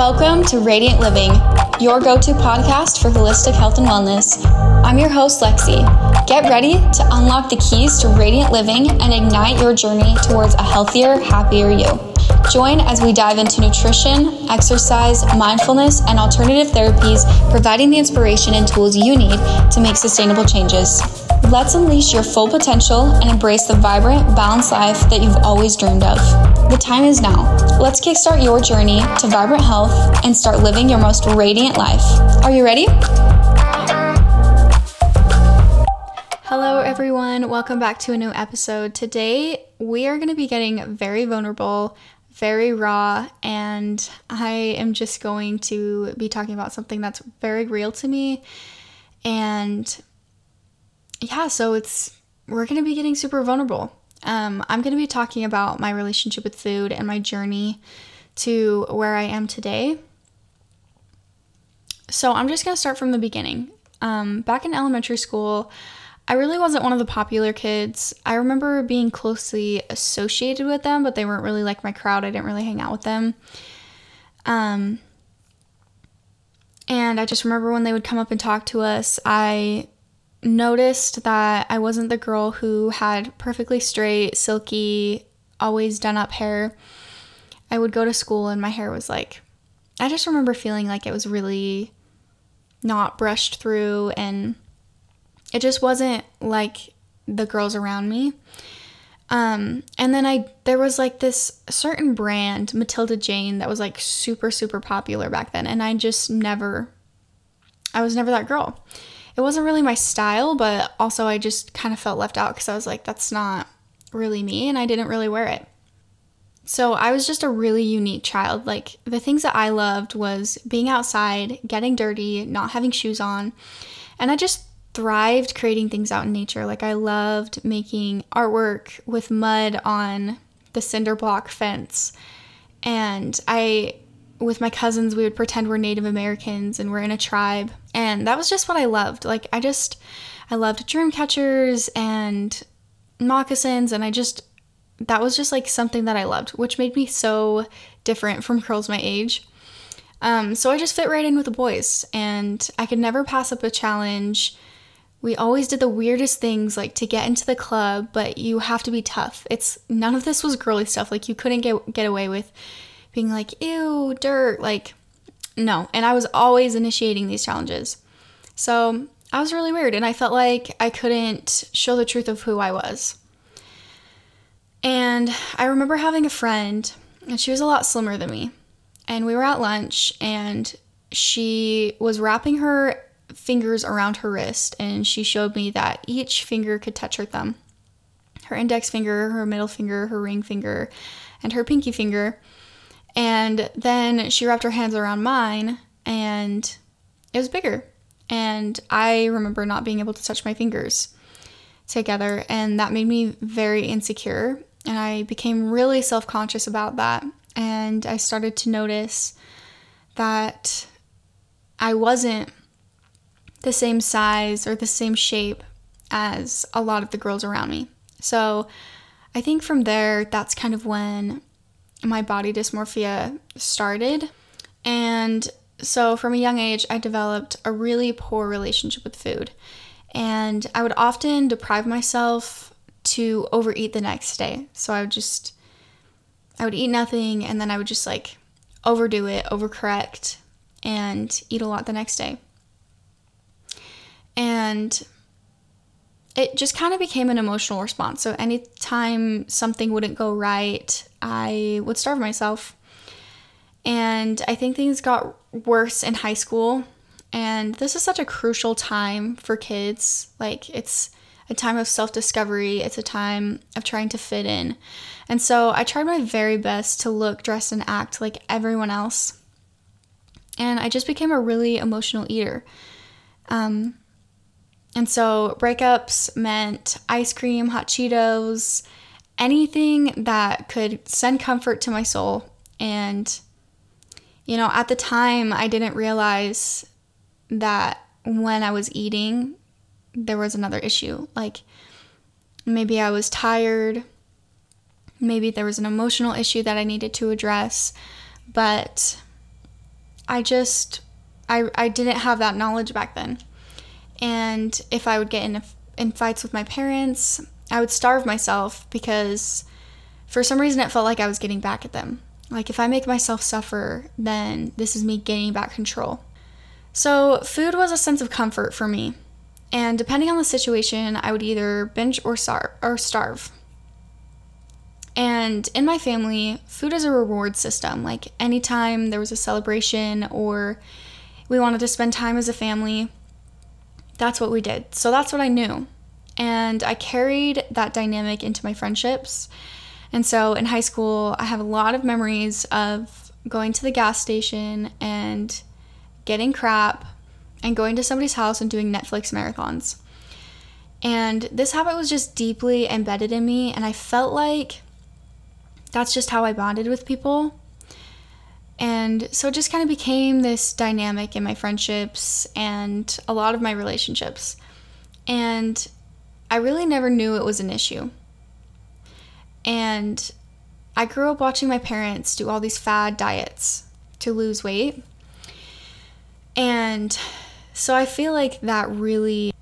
Welcome to Radiant Living, your go to podcast for holistic health and wellness. I'm your host, Lexi. Get ready to unlock the keys to radiant living and ignite your journey towards a healthier, happier you. Join as we dive into nutrition, exercise, mindfulness, and alternative therapies, providing the inspiration and tools you need to make sustainable changes. Let's unleash your full potential and embrace the vibrant, balanced life that you've always dreamed of. The time is now. Let's kickstart your journey to vibrant health and start living your most radiant life. Are you ready? Hello, everyone. Welcome back to a new episode. Today, we are going to be getting very vulnerable, very raw, and I am just going to be talking about something that's very real to me. And yeah, so it's we're going to be getting super vulnerable. Um, I'm going to be talking about my relationship with food and my journey to where I am today. So I'm just going to start from the beginning. Um, back in elementary school, I really wasn't one of the popular kids. I remember being closely associated with them, but they weren't really like my crowd. I didn't really hang out with them. Um, and I just remember when they would come up and talk to us, I noticed that I wasn't the girl who had perfectly straight, silky, always done up hair. I would go to school and my hair was like, I just remember feeling like it was really not brushed through and it just wasn't like the girls around me. Um, and then I there was like this certain brand, Matilda Jane, that was like super super popular back then, and I just never, I was never that girl it wasn't really my style, but also I just kind of felt left out because I was like, that's not really me, and I didn't really wear it. So I was just a really unique child. Like the things that I loved was being outside, getting dirty, not having shoes on, and I just thrived creating things out in nature. Like I loved making artwork with mud on the cinder block fence. And I with my cousins, we would pretend we're Native Americans and we're in a tribe. And that was just what I loved. Like, I just, I loved dream catchers and moccasins. And I just, that was just like something that I loved, which made me so different from girls my age. Um, so I just fit right in with the boys and I could never pass up a challenge. We always did the weirdest things like to get into the club, but you have to be tough. It's none of this was girly stuff. Like you couldn't get get away with being like, ew, dirt. Like, no. And I was always initiating these challenges. So I was really weird and I felt like I couldn't show the truth of who I was. And I remember having a friend, and she was a lot slimmer than me. And we were at lunch, and she was wrapping her fingers around her wrist, and she showed me that each finger could touch her thumb her index finger, her middle finger, her ring finger, and her pinky finger. And then she wrapped her hands around mine and it was bigger. And I remember not being able to touch my fingers together. And that made me very insecure. And I became really self conscious about that. And I started to notice that I wasn't the same size or the same shape as a lot of the girls around me. So I think from there, that's kind of when my body dysmorphia started. And so from a young age, I developed a really poor relationship with food. And I would often deprive myself to overeat the next day. So I would just, I would eat nothing and then I would just like overdo it, overcorrect, and eat a lot the next day. And it just kind of became an emotional response. So anytime something wouldn't go right, I would starve myself. And I think things got worse in high school. And this is such a crucial time for kids. Like, it's a time of self discovery, it's a time of trying to fit in. And so I tried my very best to look, dress, and act like everyone else. And I just became a really emotional eater. Um, and so breakups meant ice cream, hot Cheetos, anything that could send comfort to my soul. And, you know, at the time, I didn't realize that when I was eating, there was another issue. Like maybe I was tired, maybe there was an emotional issue that I needed to address, but I just I I didn't have that knowledge back then. And if I would get in in fights with my parents, I would starve myself because for some reason it felt like I was getting back at them. Like if I make myself suffer, then this is me gaining back control. So, food was a sense of comfort for me. And depending on the situation, I would either binge or starve or starve. And in my family, food is a reward system. Like anytime there was a celebration or we wanted to spend time as a family, that's what we did. So that's what I knew. And I carried that dynamic into my friendships. And so in high school, I have a lot of memories of going to the gas station and getting crap and going to somebody's house and doing Netflix marathons. And this habit was just deeply embedded in me, and I felt like that's just how I bonded with people. And so it just kind of became this dynamic in my friendships and a lot of my relationships. And I really never knew it was an issue. And I grew up watching my parents do all these fad diets to lose weight. And so I feel like that really,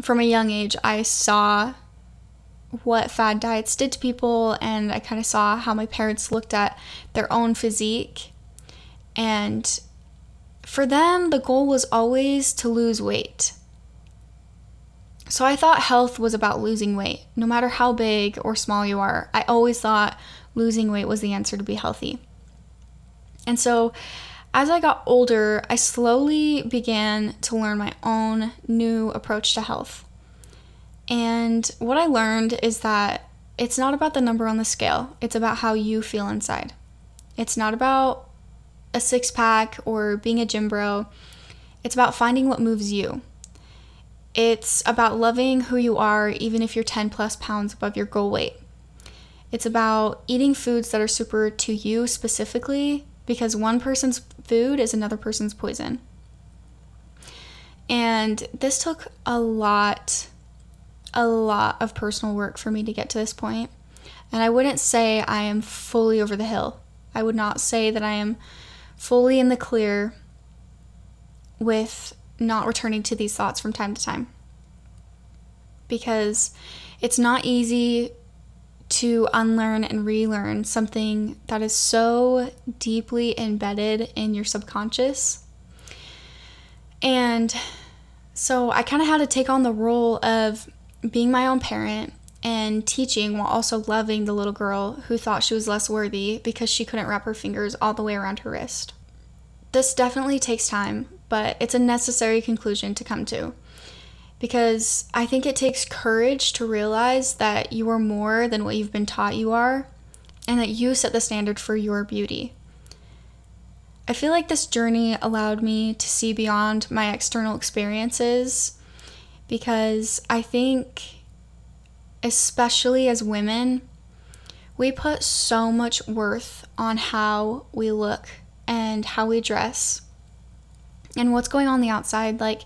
from a young age, I saw what fad diets did to people, and I kind of saw how my parents looked at their own physique. And for them, the goal was always to lose weight. So I thought health was about losing weight. No matter how big or small you are, I always thought losing weight was the answer to be healthy. And so as I got older, I slowly began to learn my own new approach to health. And what I learned is that it's not about the number on the scale, it's about how you feel inside. It's not about a six pack or being a gym bro, it's about finding what moves you. It's about loving who you are, even if you're 10 plus pounds above your goal weight. It's about eating foods that are super to you specifically because one person's food is another person's poison. And this took a lot, a lot of personal work for me to get to this point. And I wouldn't say I am fully over the hill. I would not say that I am fully in the clear with not returning to these thoughts from time to time. Because it's not easy to unlearn and relearn something that is so deeply embedded in your subconscious. And so I kind of had to take on the role of being my own parent and teaching while also loving the little girl who thought she was less worthy because she couldn't wrap her fingers all the way around her wrist. This definitely takes time, but it's a necessary conclusion to come to. Because I think it takes courage to realize that you are more than what you've been taught you are, and that you set the standard for your beauty. I feel like this journey allowed me to see beyond my external experiences because I think, especially as women, we put so much worth on how we look and how we dress and what's going on the outside. Like,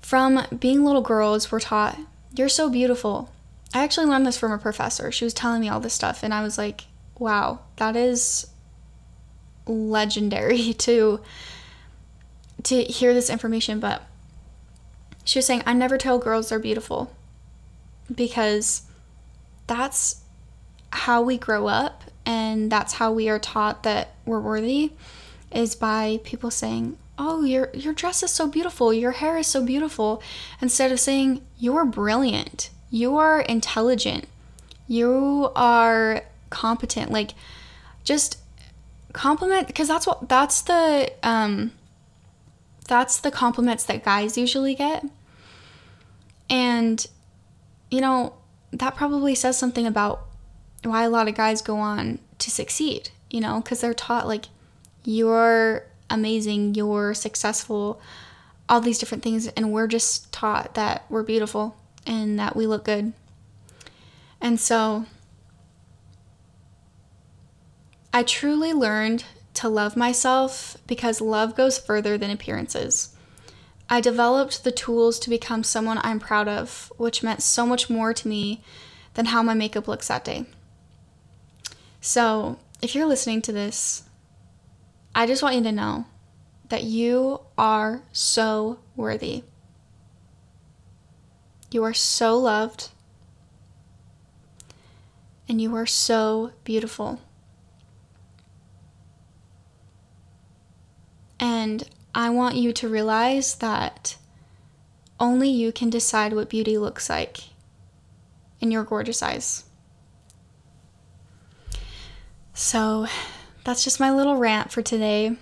from being little girls, we're taught, you're so beautiful. I actually learned this from a professor. She was telling me all this stuff, and I was like, wow, that is legendary to to hear this information but she was saying i never tell girls they're beautiful because that's how we grow up and that's how we are taught that we're worthy is by people saying oh your your dress is so beautiful your hair is so beautiful instead of saying you're brilliant you are intelligent you are competent like just compliment because that's what that's the um that's the compliments that guys usually get. And you know that probably says something about why a lot of guys go on to succeed you know because they're taught like you're amazing, you're successful, all these different things. And we're just taught that we're beautiful and that we look good. And so I truly learned to love myself because love goes further than appearances. I developed the tools to become someone I'm proud of, which meant so much more to me than how my makeup looks that day. So, if you're listening to this I just want you to know that you are so worthy. You are so loved. And you are so beautiful. And I want you to realize that only you can decide what beauty looks like in your gorgeous eyes. So that's just my little rant for today.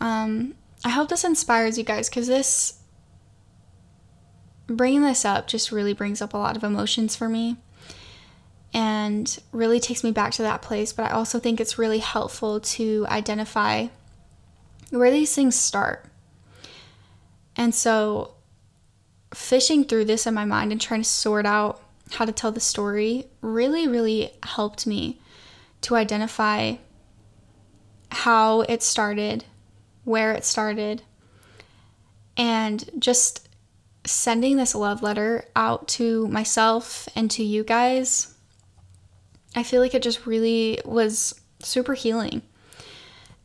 Um, I hope this inspires you guys because this, bringing this up just really brings up a lot of emotions for me and really takes me back to that place. But I also think it's really helpful to identify where these things start. And so, fishing through this in my mind and trying to sort out how to tell the story really, really helped me to identify how it started, where it started, and just sending this love letter out to myself and to you guys. I feel like it just really was super healing.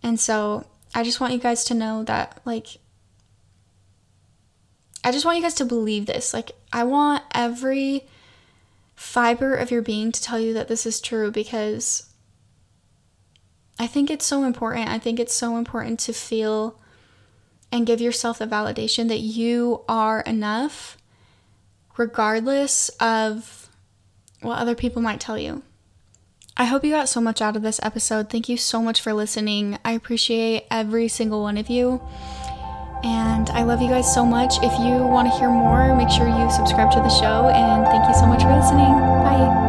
And so I just want you guys to know that, like, I just want you guys to believe this. Like, I want every fiber of your being to tell you that this is true because I think it's so important. I think it's so important to feel and give yourself the validation that you are enough, regardless of what other people might tell you. I hope you got so much out of this episode. Thank you so much for listening. I appreciate every single one of you. And I love you guys so much. If you want to hear more, make sure you subscribe to the show. And thank you so much for listening. Bye.